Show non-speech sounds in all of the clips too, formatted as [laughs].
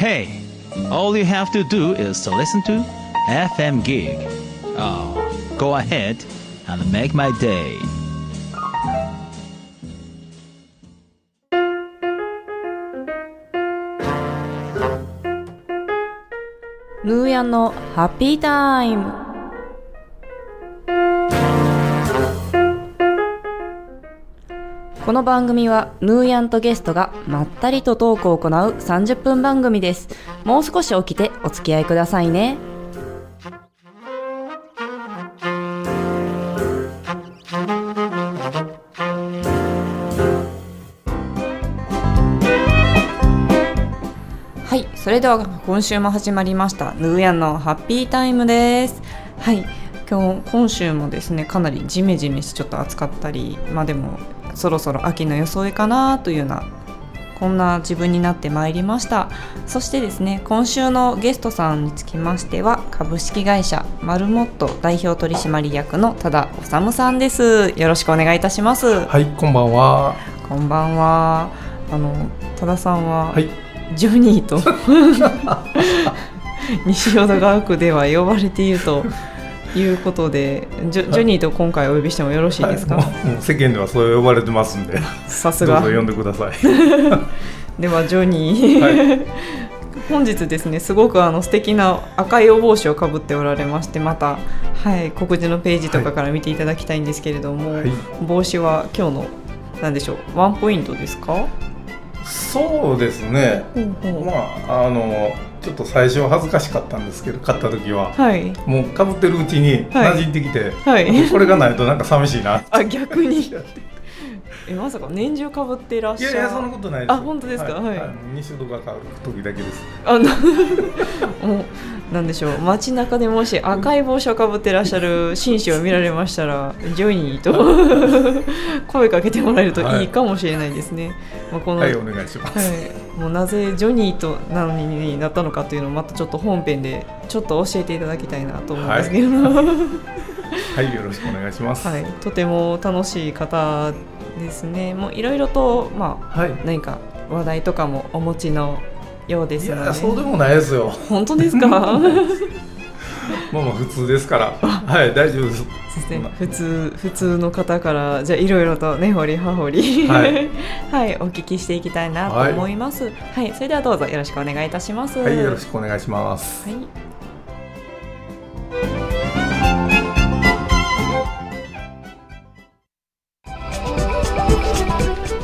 Hey, all you have to do is to listen to FM Gig. Oh, go ahead and make my day. ヌーヤンのハッピータイム この番組はヌーヤンとゲストがまったりとトークを行う30分番組です。もう少し起きてお付き合いくださいね。はいそれでは今週も始まりましたヌーヤンのハッピータイムです。はい今日今週もですねかなりジメジメしちょっと暑かったりまあでもそろそろ秋の装いかなというようなこんな自分になってまいりました。そしてですね今週のゲストさんにつきましては株式会社マルモット代表取締役の多田治さんです。よろしくお願いいたします。はい、こんばんは。こんばんは。あの多田さんは、はい、ジョニーと [laughs] 西淀川区では呼ばれているということでジョジョニーと今回お呼びしてもよろしいですか、はい。もうもう世間ではそう呼ばれてますんで、さすが。どうぞ呼んでください。[laughs] ではジョニー、はい、[laughs] 本日ですねすごくあの素敵な赤いお帽子をかぶっておられましてまた、はい、告示のページとかから見ていただきたいんですけれども、はい。帽子は今日の何でしょうワンポイントですか、そうですね。ほうほう。まあ、あの、ちょっと最初は恥ずかしかったんですけど、買った時は。はいもうかぶってるうちにはい馴染んできて、はいこれがないとなんか寂しいな。あ逆に [laughs] えまさか年中かぶっていらっしゃる？いやいや、そんなことないです。あ本当ですか？はい。あの西戸が買う時だけです。あの [laughs] もうなんでしょう。街中でもし赤い帽子をかぶってらっしゃる紳士を見られましたらジョニーと [laughs] 声かけてもらえるとい。いかもしれないですね。まあこのはい、お願いします。はい、もうなぜジョニーとなのになったのかというのをまたちょっと本編でちょっと教えていただきたいなと思うんですけど、ははい、[laughs] よろしくお願いします。い。とても楽しい方ですね。もういろいろとまあはい。何か話題とかもお持ちのようですので。いや、そうでもないですよ。本当ですか？[laughs] まあまあ普通ですから。はい、大丈夫です。普通普通の方からじゃあいろいろと根掘り葉掘りははい [laughs] い、お聞きしていきたいなと思います。はい、それではどうぞよろしくお願いいたします。はい、よろしくお願いします。はい。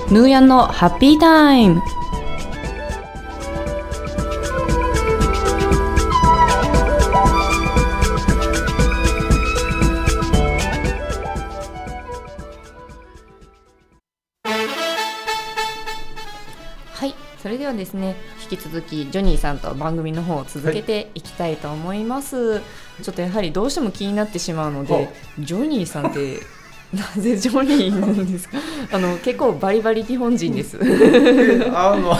ヌーヤンのハッピータイム。はい、それではですね、引き続きジョニーさんと番組の方を続けていきたいと思います。ちょっとやはりどうしても気になってしまうので、ジョニーさんってなぜジョニーなんですか？あの結構バリバリ日本人です。であの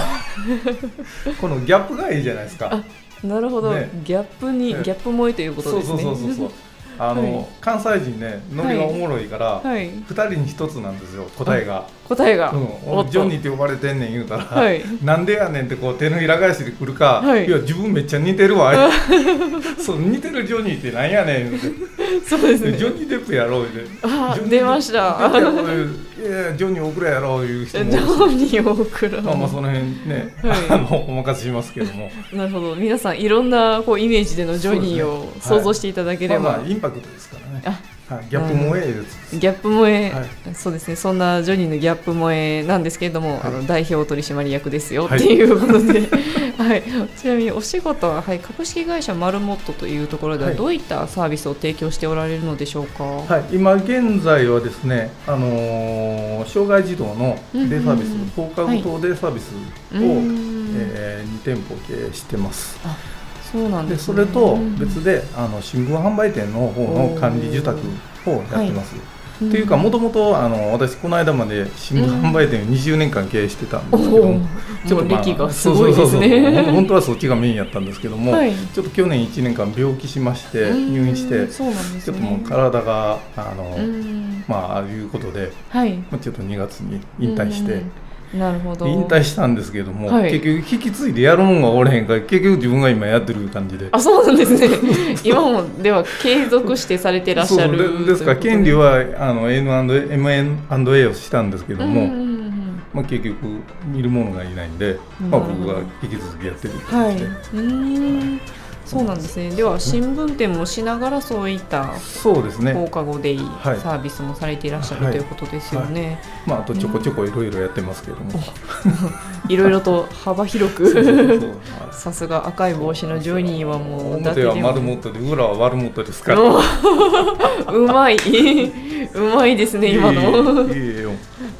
このギャップがいいじゃないですか。なるほど、ねギャップにギねャップ萌えということですね。そうそうそうそう。あの、はい。関西人ねノリがおもろいから、はい、二人に一つなんですよ答えが。答えが、うん、ジョニーって呼ばれてんねん言うたら、はい。なんでやねんってこう手のひら返しでくるか、はい。や自分めっちゃ似てるわ [laughs] そう似てるジョニーってなんやねんって。そうですね。ジョニー・デップやろうって。出ましたやジョニー・オクラやろういう人もジョニー大倉。まあまあその辺ね、はい。あのお任せしますけども。なるほど。皆さんいろんなこうイメージでのジョニーを想像していただければ、まあまあインパクトですからね。あはい、ギャップ萌えです、ギャップ萌え、はい。そうですね。そんなジョニーのギャップ萌えなんですけれども、あの代表取締役ですよ、はい。っていうことで、[laughs] はい、ちなみにお仕事は、はい、株式会社マルモットというところでははい。どういったサービスを提供しておられるのでしょうか？はい、今現在はですね、あのー障害児童のデイサービス、放課後等デイサービスを、うーんえー2店舗経営してます。そうなんでですそね。れとうん別であの新聞販売店の方の管理受託をやってます。というかもともとあの私この間まで新聞販売店を20年間経営してたんですけども、おーもうまあ歴がすごいですね。本当はそっちがメインやったんですけども、はいちょっと去年1年間病気しまして入院してね。ちょっともう体があの、うんまあいうことで、はい。まあ、ちょっと2月に引退して、うんなるほど。引退したんですけども、はい。結局引き継いでやるもんがおれへんから結局自分が今やってる感じで。あそうなんですね。[laughs] 今もでは継続してされてらっしゃる。そうでですから権利はあの N&A をしたんですけども、うんうんうんまあ、結局見るものがいないんで、まあ、僕が引き続きやってるはい、感じで、うーんそうなんですね。では新聞店もしながらそういったそうですね。放課後デイはい。サービスもされていらっしゃる、はい。ということですよね、まあ、あとちょこちょこいろいろやってますけども、い、ろいろと幅広く。さすが赤い帽子のジョニーはもう表はで丸元で裏は悪元ですから。もう [laughs] うまい。[laughs] うまいですね今の。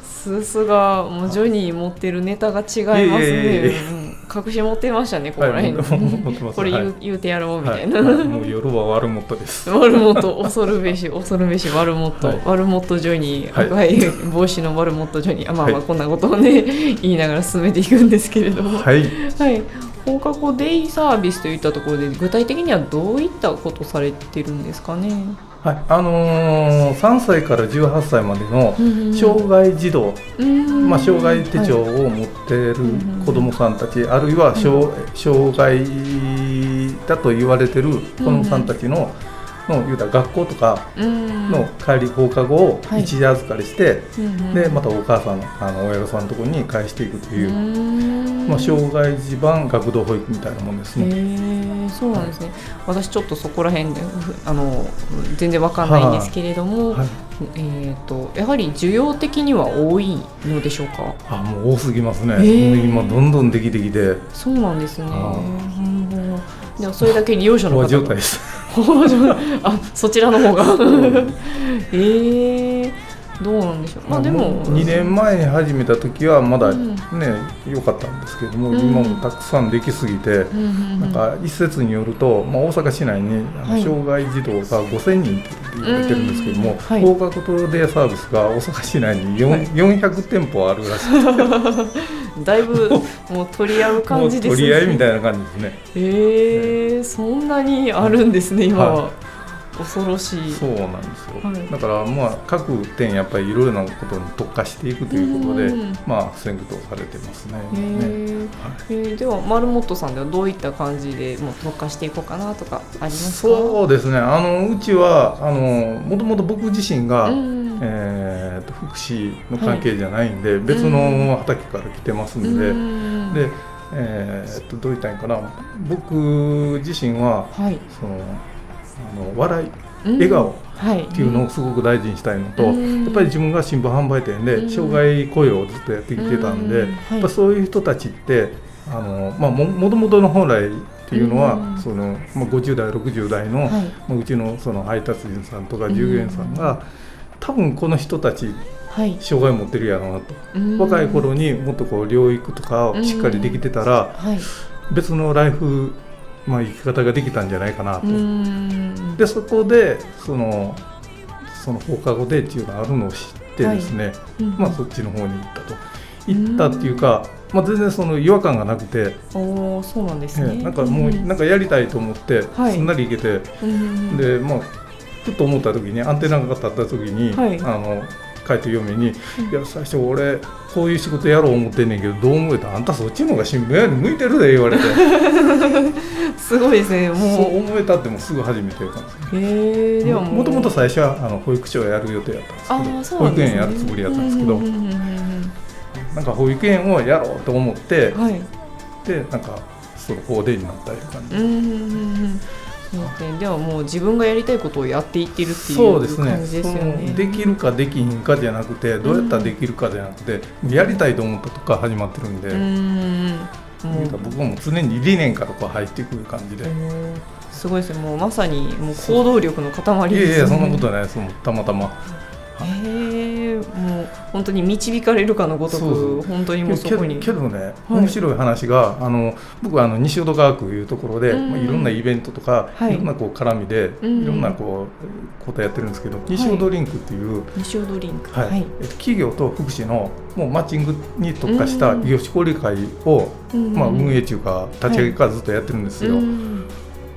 さすがもうジョニー持ってるネタが違いますね。うん隠し持ってましたねここら辺。はいこれ言う,、はい。言うてやろうみたいな、もう夜は悪元です。悪元恐るべし恐るべし悪元、はい。悪元ジョニー、はい帽子の悪元ジョニーあまあまあはい。こんなことをね言いながら進めていくんですけれども。はい。はい、放課後デイサービスといったところで具体的にはどういったことされてるんですかね？はい、あのー、3歳から18歳までのうん障害児童、うんまあ、障害手帳を持っている子どもさんたち、あるいは障障害だと言われている子どもさんたちの,、の言うたら学校とかうん。の帰り放課後をはい。一時預かりして、うんでまたお母さんあの親御さんのところに返していくという、うん。まあ、障害児版学童保育みたいなもんですへね。えそうなんですね。私ちょっとそこら辺でふあの全然わかんないんですけれども、はい、えっ、とやはり需要的には多いのでしょうか？あもう多すぎますね、ー。もう今どんどんできてきて。そうなんですね。でもそれだけ利用者の方が。状態です。あそちらの方が。[laughs] ええどうなんでしょう。まあでも2年前に始めた時はまだうん。ね良、かったんですけども、うん。今もたくさんできすぎて、うんうんうん。なんか一説によると、まあ、大阪市内に障害児童が5000人って言われてるんですけども、うん。はい。放課後トデイサービスが大阪市内に4、はい。400店舗あるらしい。[laughs] だいぶもう取り合う感じです取り合いみたいな感じですね。えー、そんなにあるんですね今は、は恐ろしい。そうなんですよ、はい。だからまあ各店やっぱりいろいろなことに特化していくということで、うんまあ先駆動されてますね。へね。ーえー。ではマルモットさんではどういった感じでもう特化していこうかなとかありますか？そうですね。あのうちはあのもともと僕自身が、うんえーと福祉の関係じゃないんで、別の畑から来てますんで、うんで、えーとどう言ったらいいかな。僕自身ははい。そのあの笑いうん笑顔はい。っていうのをすごく大事にしたいのと、うん。やっぱり自分が新聞販売店うん。で障害雇用をずっとやってきてたんで、やっぱそういう人たちってあの、まあ、ももともとの本来っていうのは、うん。そのまあ、50代60代の、はい。まあうちのその配達員さんとか従業員さんが、多分この人たちはい。障害持ってるやろうなと、うん。若い頃にもっとこう療育とかをしっかりできてたら、はい。別のライフ、まあ、生き方ができたんじゃないかなと。うん。でそこでそのその放課後デーっていうのがあるのを知ってですね、うん。まあ、そっちの方に行ったと。行ったっていうか、まあ、全然その違和感がなくて、おーそうなんですね。ええなんかもうなんかやりたいと思って、はい。すんなり行けて、うん。でまあふと思った時にアンテナが立った時に、はい。あの帰って嫁に「いや最初俺こういう仕事やろう思ってんねんけどどう思えた？あんたそっちの方が新聞屋に向いてるで」言われて。[laughs] すごいですねそう。もう思えたってもうすぐ始めてる感じへえではも。うもともと最初はあの保育所をやる予定やったんですけど、保育園やるつもりやったんですけど、なんか保育園をやろうと思って、うんはい。でなんかその法デになったいう感じうんうんうんうんそうではもう自分がやりたいことをやっていってるっていそう感じですよそねのできるかできひんかじゃなくてどうやったらできるかじゃなくて、やりたいと思ったとこから始まってるんで、うんうん僕はもう常に理念からこう入っていく感じで、すごいですね。もうまさにもう行動力の塊ですね。いやいやそんなことないです。もうたまたまへえもう本当に導かれるかのごとく本当にもうそこに。けどね、面白い話があの僕はあの西淀川区いうところで、うん。まあ、いろんなイベントとか、はい。い、ろんなこう絡みで、うん。いろんなこうことやってるんですけど、西淀リンクっていう、西尾ドリンク。はい。えっと企業と福祉のもうマッチングに特化した業種交流会を、うん。まあ、運営中か立ち上げからずっとやってるんですよ。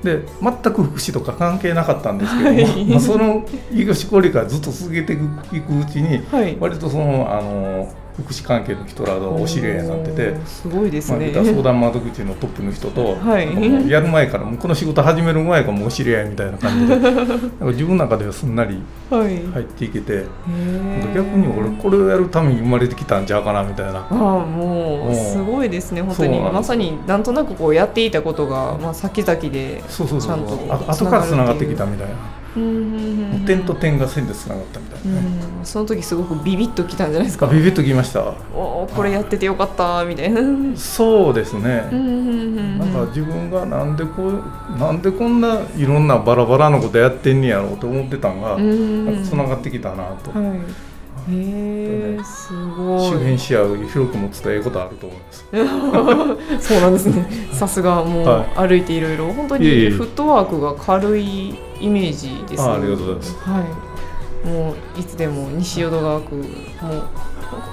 うんで全く福祉とか関係なかったんですけども、はい。[laughs] まあ、その異業種交流会ずっと続けていくうちにはい。割とそのあの福祉関係の人らとお知り合いになっててすごいですまあ、ね、言ったら相談窓口のトップの人と、[laughs] はい。やる前からもうこの仕事始める前からもうお知り合いみたいな感じで [laughs] なんか自分の中ではすんなりはい、入っていけて、へー。逆に俺これをやるために生まれてきたんちゃうかなみたいな。ああもうう。んすごいですね本当に。まさになんとなくこうやっていたことが、まあ、先々でそうそうそうちゃんとあ後からつながってきたみたいな、点と点が線でつながったみたいなね、うん。その時すごくビビッときたんじゃないですか。あビビッときました。おーこれやっててよかったみたいな。うんそうですね、なんか自分がなんでこうなんでこんないろんなバラバラなことやってんねやろうと思ってたんが、つながってきたなと、はいへえすごい。周辺視野を広く持つとええことあると思います。[laughs] そうなんですね。さすがもうは歩いていろいろ。本当にフットワークが軽いイメージですあありがとうございます。はい。もういつでも西淀川区もう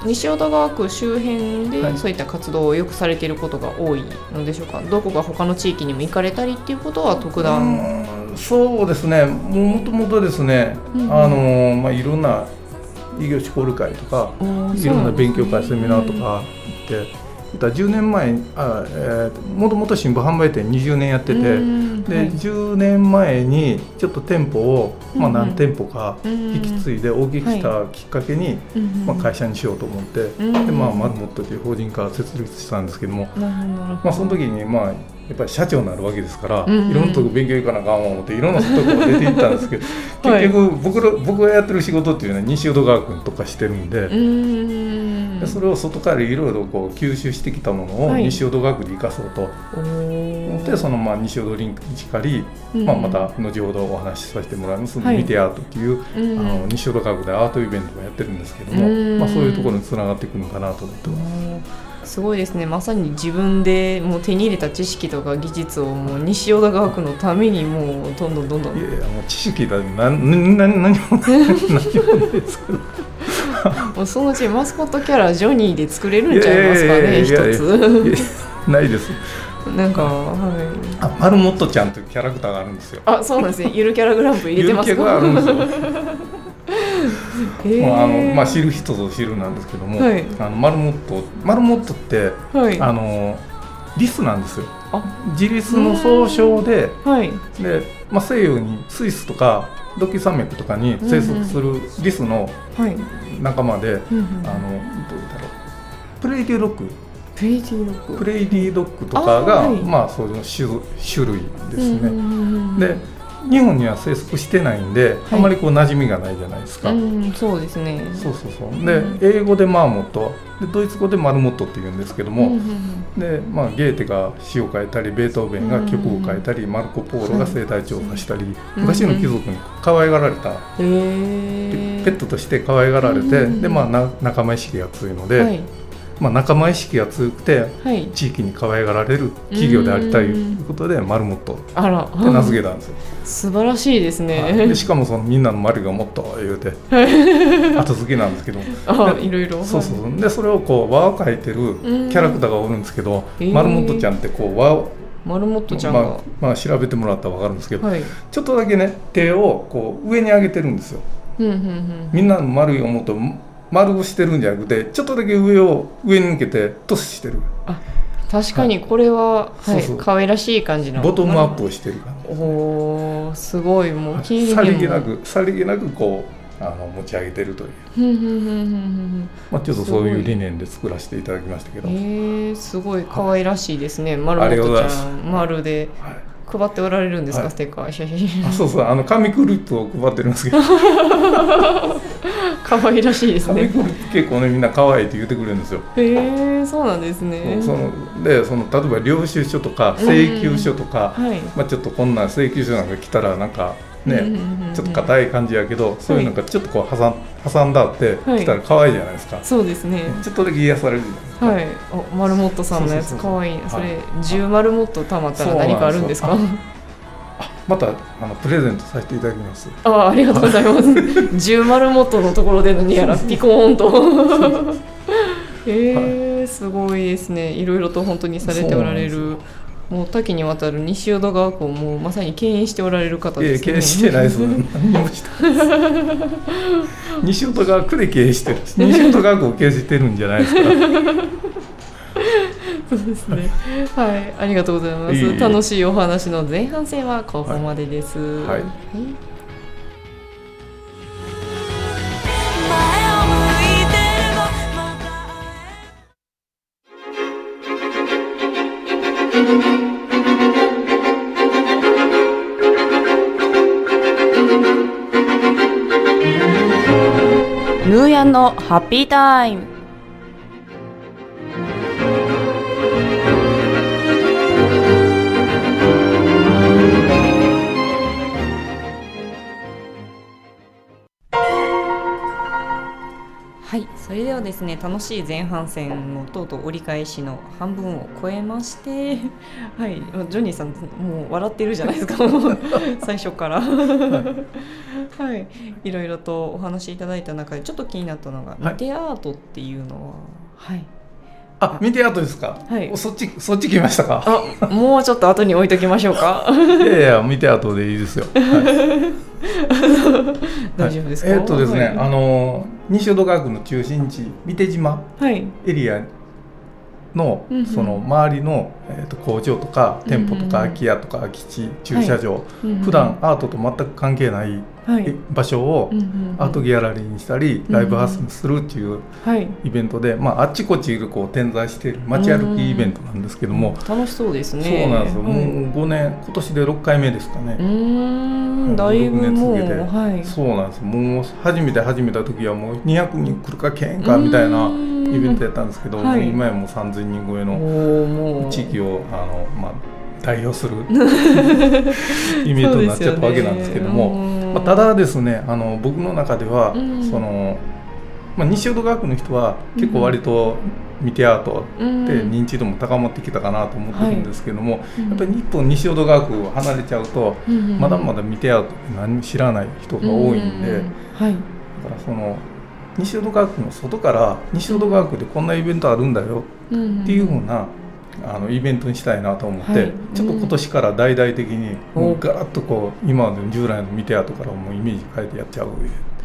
西淀川区周辺はい。でそういった活動をよくされていることが多いのでしょうか、どこか他の地域にも行かれたりっていうことは特段、うんそうですね。もともとですね、うんあのまあいろんな異業種交流会とかいろんな勉強会、セミナーとか行ってだ。から10年前にあ、えー、もともと新聞販売店20年やってて、うんで、はい。10年前にちょっと店舗を、まあ、うん何店舗かうん引き継いで大きくしたきっかけに、うんまあ、会社にしようと思って、うんでまあ、マルモットという法人化を設立したんですけども、まあ、その時にまあやっぱり社長になるわけですから、うんうん。いろんなとこ勉強行かなあかんわ思っていろんなとこ出て行ったんですけど [laughs] はい。結局僕ら僕がやってる仕事っていうのは西淀川区とかしてるんで,、んでそれを外からいろいろこう吸収してきたものをはい。西淀川区で生かそうと。おー。思って、そのまあ西淀リンクにしかり、うん。まあ、また後ほどお話しさせてもらいます、はい。見てアートっていう、うんあの西淀川区でアートイベントをやってるんですけども、うんまあ、そういうところにつながっていくのかなと思ってます。すごいですね。まさに自分でもう手に入れた知識とか技術をもう西淀川区のためにもうどんどんどんどん。いやいやもう知識だなんなな何も何もないですけどもうそのうちマスコットキャラジョニーで作れるんちゃいますかね一つ。ないです。なんかはい。あマルモットちゃんというキャラクターがあるんですよ。あそうなんですね。ゆるキャラグランプ入れてますゆるキャラがあるんですよ [laughs] へーもうあのまあ知る人ぞ知るなんですけども、はい。あのマルモットマルモットってはい。あのリスなんですよ。あ。ジリスの総称ではい。で、まあ、西洋にスイスとかロッキー山脈とかに生息するリスのはい。仲間で、うんうん。あのどうだろう。プレーリードッグプレーリードッグ。プレーリードッグとかが、あはい。まあそういう種種類ですね、で日本には生息してないんで、はい。あまりこう馴染みがないじゃないですか、うんそうですね。そうそうそう。うん。で英語でマーモットでドイツ語でマルモットって言うんですけども、うんうんでまあ、ゲーテが詩を書いたりベートーベンが曲を書いたり、マルコ・ポーロが生態調査したり、昔の貴族に可愛がられた、ペットとして可愛がられて、うん。でまあな仲間意識が強いので、はいまあ、仲間意識が強くてはい。地域に可愛がられる企業でありたいということで、マルモットっあら。て名付けたんですよ。素晴らしいですね、はい。でしかもそのみんなのマリがもっと言うて [laughs] 後付けなんですけど。あでいろいろ。そうそうでそれをこう輪を描いてるキャラクターがおるんですけど、マルモットちゃんってこう輪を、マルモットちゃんが、まあまあ、調べてもらったら分かるんですけど、はい。ちょっとだけね手をこう上に上げてるんですよ。うんうんうん。みんなの丸い思うと丸をしてるんじゃなくてちょっとだけ上を上に向けてトスしてる。確かにこれは、はいそうそう。可愛らしい感じの。ボトムアップをしてる感じおーすごい。もうさりげなくさりげなくこうあの持ち上げてるという、ふんふんふんふんふんまあ、ちょっとそういう理念で作らせていただきましたけど、えー、すごい可愛らしいですね、マルモありがとうットちございます。ゃん。丸で。はい配っておられるんですか、はい。ステッカー。あそうそう。あの紙クリップを配ってるんですけど。[laughs] 可愛らしいです紙ね結構ねみんな可愛いって言ってくれるんですよ、へえー、そうなんですね。そのでその例えば領収書とか請求書とか、はい。まあ、ちょっとこんな請求書なんか来たらなんかね、うんうんうんうん。ちょっと硬い感じやけど、そういうのがちょっとこう挟ん挟んだってはい来たら可愛いじゃないですか、そうですね。ちょっとだけ癒されるじゃないですか、はい。おマルモットさんのやつ。可愛い。それはい10マルモットたまったら何かあるんですか？そうなんまたあのプレゼントさせていただきます。あありがとうございます。10マルモットのところで何やらピコーンと。へ [laughs] えすごいですね。いろいろと本当にされておられるもう多岐にわたる西淀川区をもうまさに牽引しておられる方ですね。経営してないです。何もしてないです。西本川区で経営してる。[laughs] 西本川区を経営してるんじゃないですか？そうですね。はい、ありがとうございます。いえいえ楽しいお話の前半戦はここまでです。はい前ハッピータイム。はい、それではですね楽しい前半戦のとうとう折り返しの半分を超えましてはいジョニーさんもう笑ってるじゃないですか最初からはい。いろいろとお話しいただいた中でちょっと気になったのが、はい。ミテアートっていうのは。はいあ、見て後ですか？はい。おそっち、そっち来ましたか？あもうちょっと後に置いときましょうか？[laughs] いやいや、見て後でいいですよ。[laughs] はい。[laughs] 大丈夫ですか、えーっとですね、はい。あの西淀川区の中心地、三手島はい。エリアのその周りの、えー、と工場とか店舗とか空き家とか空き地駐車場、うんうん。普段アートと全く関係ないはい場所をアートギャラリーにしたりうんライブハウスにするっていうはい。イベントで、まあ、あっちこっちいるこう点在している街歩きイベントなんですけども、楽しそうですね。そうなんですよ、はいもう5年今年で6回目ですかね。うーん。だいぶもう6年続けて。はい。そうなんですもう初めて始めた時はもう200人来るか来へんかみたいなイベントやったんですけど、うんはい今やもう3000人超えの地域をあの、まあ、代表する [laughs] イベントになっちゃったわけなんですけども、まあ、ただですねあの僕の中では、うん。その、まあ、西淀川区の人は結構割と見てアートうん。って認知度も高まってきたかなと思ってるんですけども、うん。やっぱり日本西淀川区を離れちゃうと、うんうん。まだまだ見てアートって何も知らない人が多いんで、うはい。だからその西淀川区の外から西淀川区でこんなイベントあるんだよっていうふうなあのイベントにしたいなと思って、はい。ちょっと今年から大々的におもうガラッとこう今までの従来の見てアートからもうイメージ変えてやっちゃうことを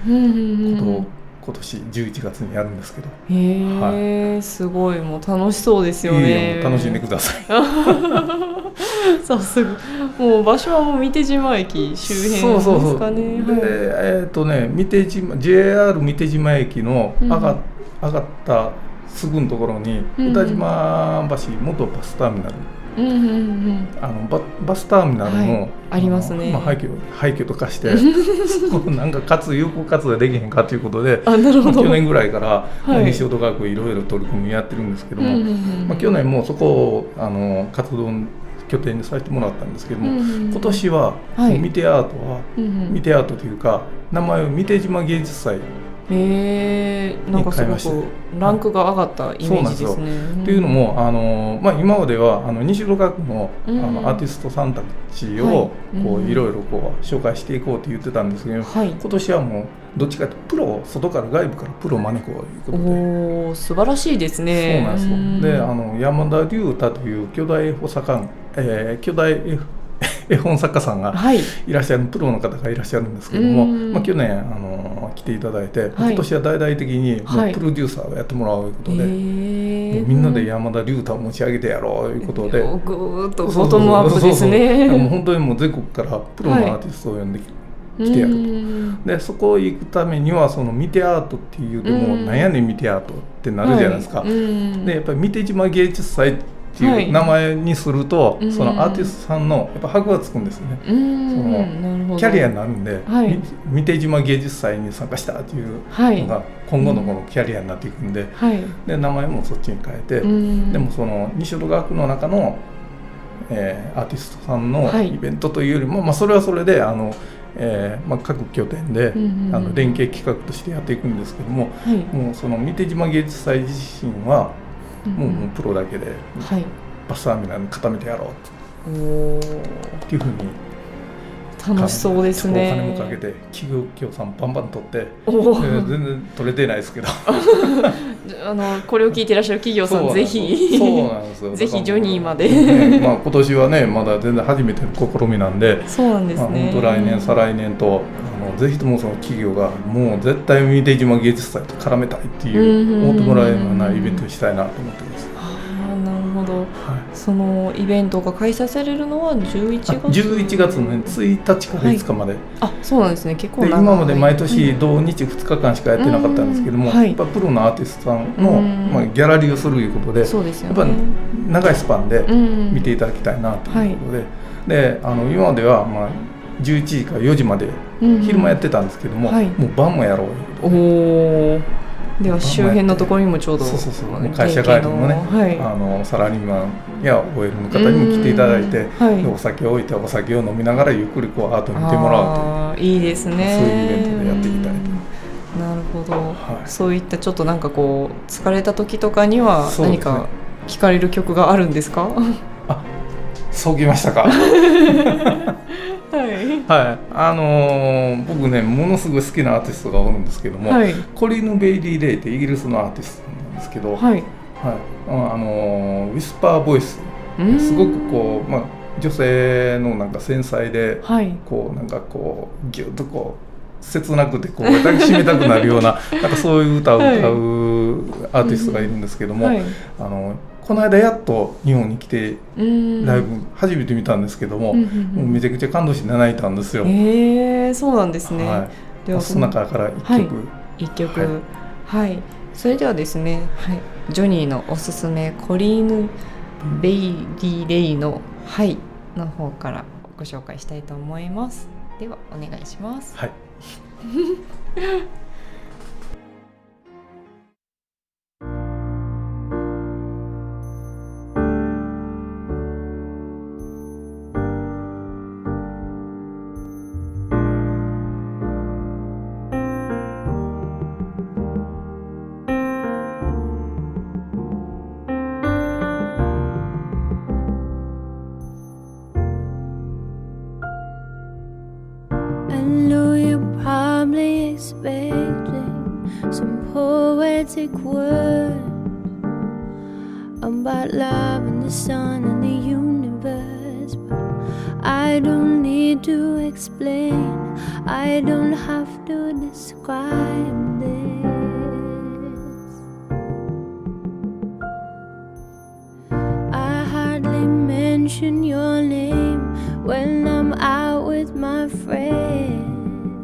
うん今年11月にやるんですけど、へえ、すごい。もう楽しそうですよいいねよ楽しんでください。[laughs] さすがもう場所はもう三手島駅周辺ですかね。そうそうそう。で、はい。えっ、とね、三手島 JR 三手島駅のうん。上が,、上がったすぐのところにうん。宇多島橋元バスターミナル、うんうんうんあのババスターミナルの、はい。ありますね。のまあ、廃墟廃墟とかして [laughs] なんか活有効活動できへんかということで、あなるほど。まあ去年ぐらいから、西淀川区いろいろ取り組みやってるんですけども、うんうんうんまあ、去年もそこをあの活動の拠点にさせてもらったんですけども、うんうんうん今年は、はい。見てアートは、うんうん。見てアートというか名前を見て島芸術祭へえなんかすごくランクが上がったイメージですね。っていうのもあの、まあ、今まではあの西淀川区の,、うん。あのアーティストさんたちはい。をこう、うん。いろいろこう紹介していこうと言ってたんですけど、はい。今年はもうどっちかというとプロを外から外部からプロを招こうということで。おお素晴らしいですね。そうなんですよ。うん。であの山田龍太という巨大絵本作家、えー巨大絵 [laughs] 絵本作家さんがはい。いらっしゃるプロの方がいらっしゃるんですけども、うん。まあ、去年あの来ていただいて、はい。今年は大々的にもはい。うプロデューサーをやってもらおうということで、へもえうみんなで山田龍太を持ち上げてやろうということで。ぐーっとトムアップですそうそうもう。ね。本当にもう全国からプロのアーティストを呼んでき,、来てやると。うん。でそこ行くためにはその見てアートっていうでも、うん。なんやねん見てアートってなるじゃないですか、でやっぱり三手島芸術祭ってはい。いう名前にすると、うん。そのアーティストさんのやっぱ箔がつくんですね、うん。そのキャリアになるんで、はい。み三手島芸術祭に参加したっていうはい。のが今後のこのキャリアになっていくんで,、はい。で名前もそっちに変えて、うん。でもその西淀川区の中の、えーアーティストさんのはい。イベントというよりも、まあ、それはそれであの、えーまあ、各拠点で、うんうんうん。あの連携企画としてやっていくんですけども、はい。もうその三手島芸術祭自身はもう,、もうプロだけではい。バスターミナルに固めてやろうっていうふうに楽しそうですね。お金もかけて企業協賛バンバン取って、全然取れてないですけど。[laughs] あのこれを聞いていらっしゃる企業さんぜひ。そうなんですよ。ぜひジョニーまで。ねまあ今年はねまだ全然初めての試みなんでそうなんですまあ、ね本当来年再来年とあのぜひともその企業がもう絶対三手島芸術祭と絡めたいっていう思ってもらえるようなイベントにしたいなと思ってます、どはい。そのイベントが開催されるのは11月？あ11月の、ね、1日から5日まで、あそうなんですね。結構で長い。今まで毎年同日2日間しかやってなかったんですけども、やっぱプロのアーティストさんの、うん。まあ、ギャラリーをするいうことでそうですよね。やっぱ長いスパンでうん。見ていただきたいなということで,、であの今までは、まあ、11時から4時までうん昼間やってたんですけども、はい。もう晩もやろうおおでは周辺のところにもちょうどそうそうそう会社帰りのね、はい。あのサラリーマンや OL の方にも来ていただいて、うんはい。でお酒を置いてお酒を飲みながらゆっくりこうアートに見てもらうといいいですね。そういうイベントでやっていきたいと。うんなるほど、はい。そういったちょっとなんかこう疲れた時とかには何か聞かれる曲があるんですか？そうきましたか [laughs] はい。はいあのー僕ねものすごい好きなアーティストがおるんですけども、はい。コリーヌ・ベイリー・レイってイギリスのアーティストなんですけど、はい。はい。あのーウィスパーボイスうん。すごくこう、まあ、女性のなんか繊細ではい。こうなんかこうギュッとこう切なくてこう抱きしめたくなるようななんかそういう歌を歌うアーティストがいるんですけども、はい。あのこの間やっと日本に来てうん。ライブ初めて見たんですけども,、もうめちゃくちゃ感動して泣いたんですよ。えー、そうなんですね、はい、ではその中から一曲、はい。一曲。ははい。い、それではですね、はい、ジョニーのおすすめコリーヌ・ベイリー・レイの「はい」の方からご紹介したいと思います。ではお願いします。はい mention your name when I'm out with my friends.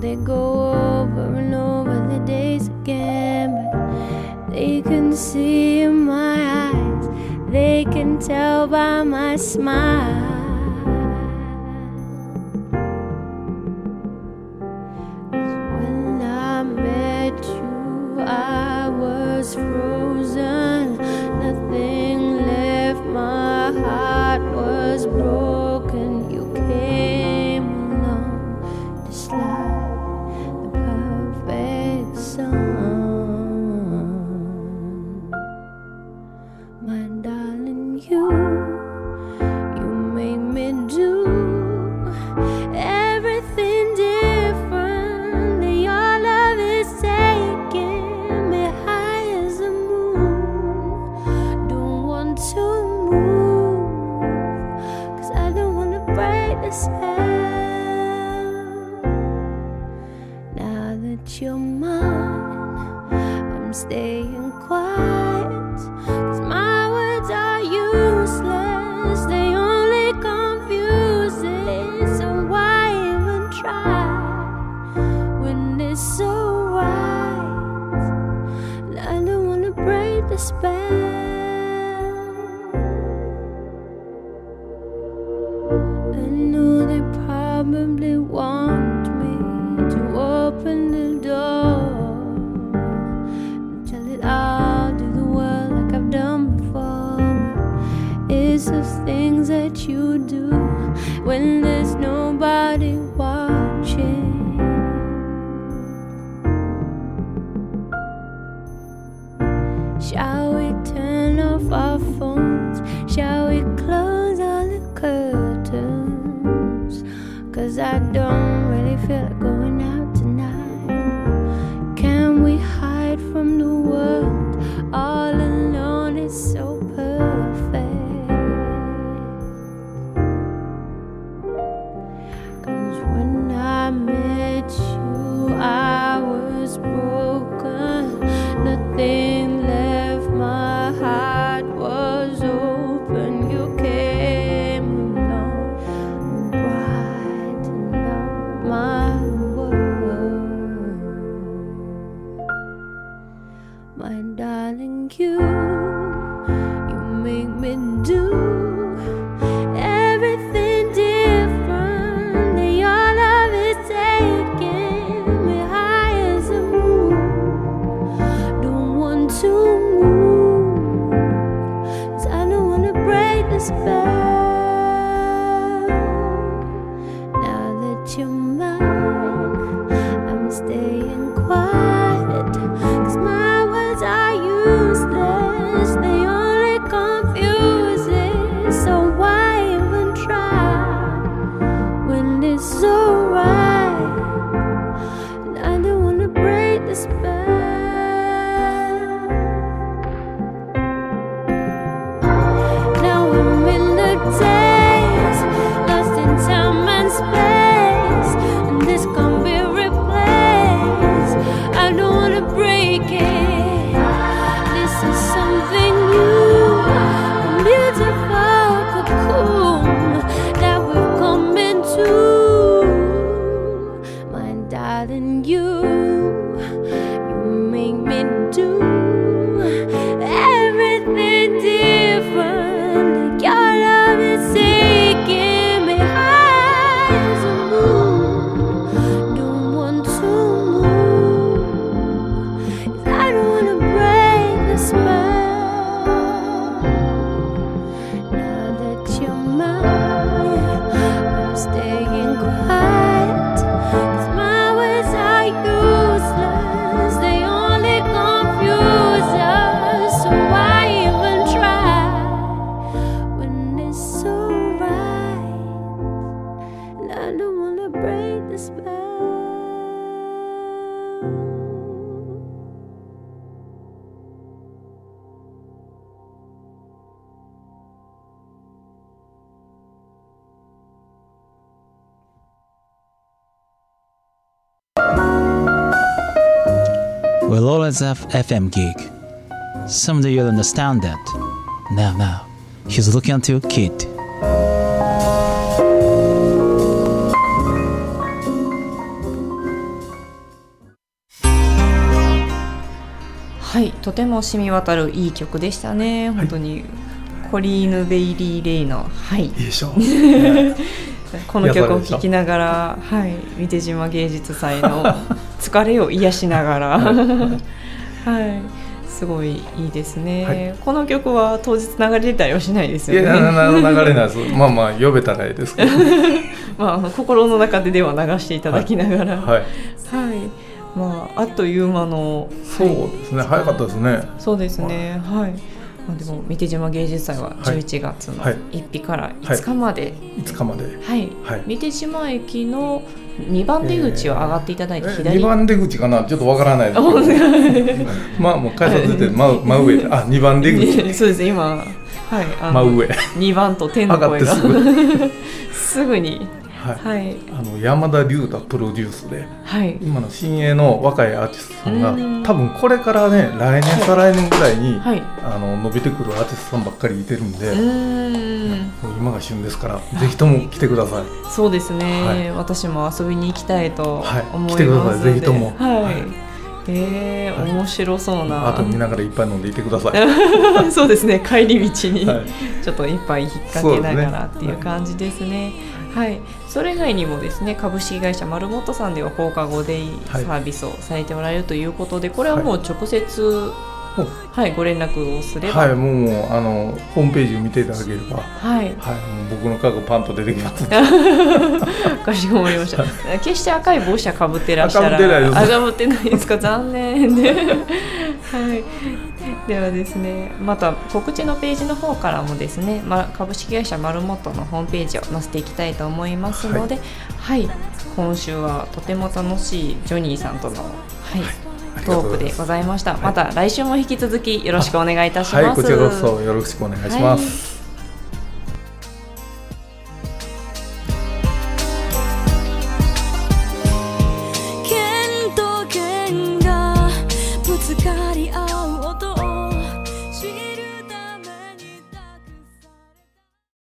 They go over and over the days again, but they can see in my eyes, they can tell by my smile. Wednesday. Shall we turn off our phones? Shall we close all the curtains? Cause I don't really feel like going out tonight. Can we hide from the world? We'll always have FM gig. Someday you'll understand that. Now, now, he's looking at you, kid. はいとても染み渡るいい曲でしたね本当に、コリーヌ・ベイリー・レイのはいいいでしょう。この曲を聴きながら、はい、三手島芸術祭の疲れを癒しながら、はい、すごいいいですね、はいこの曲は当日流れたりはしないですよね。流れないです。[laughs] まあまあ、呼べたらいいですけど。[laughs] まあ心の中ででは流していただきながら、はい、はい。まああっという間の、そうですね。早かったですね。そうですね、はい。まあでも三手島芸術祭ははい11月のはい1日から5日まで、5日まで。はい、はい。三手島駅の2番出口を上がっていただいて、左2番出口かな？ちょっとわからないですけど。[laughs] [laughs] まあもう改札出て真う真上で。あ、2番出口。そうです今はいあ真上。2番と天の上がっ声が。[laughs] すぐにはい。はい。あの山田龍太プロデュースではい。今の新鋭の若いアーティストさんがうん。多分これからね来年再来年ぐらいに、はい。あの伸びてくるアーティストさんばっかりいてるんで、もう今が旬ですからぜひとも来てください。そうですね、はい。私も遊びに行きたいとはい。思い来てくださいぜひとも。はい、はい。えーはい面白そうな、あと見ながらいっぱい飲んでいてください。[laughs] そうですね。帰り道に、はい。ちょっと一杯引っ掛けながらっていう感じですね。はい、それ以外にもですね株式会社丸本さんでは放課後デイサービスをされておられるということで、これはもう直接、はい、ご連絡をすれば、はい、もうもうあのホームページを見ていただければ、はい、はい、もう僕の家具パンと出てきます。[laughs] かしこまりました。決して赤い帽子はかぶってらっしゃらかぶってないです。か？残念。で、[laughs] はい。ではですね、また告知のページの方からもですね、ま株式会社マルモットのホームページを載せていきたいと思いますので、はい、今週はとても楽しいジョニーさんとの、はい。ありがトークでとうございますございました。また来週も引き続きよろしくお願いいたします。はい、こちらこそよろしくお願いします。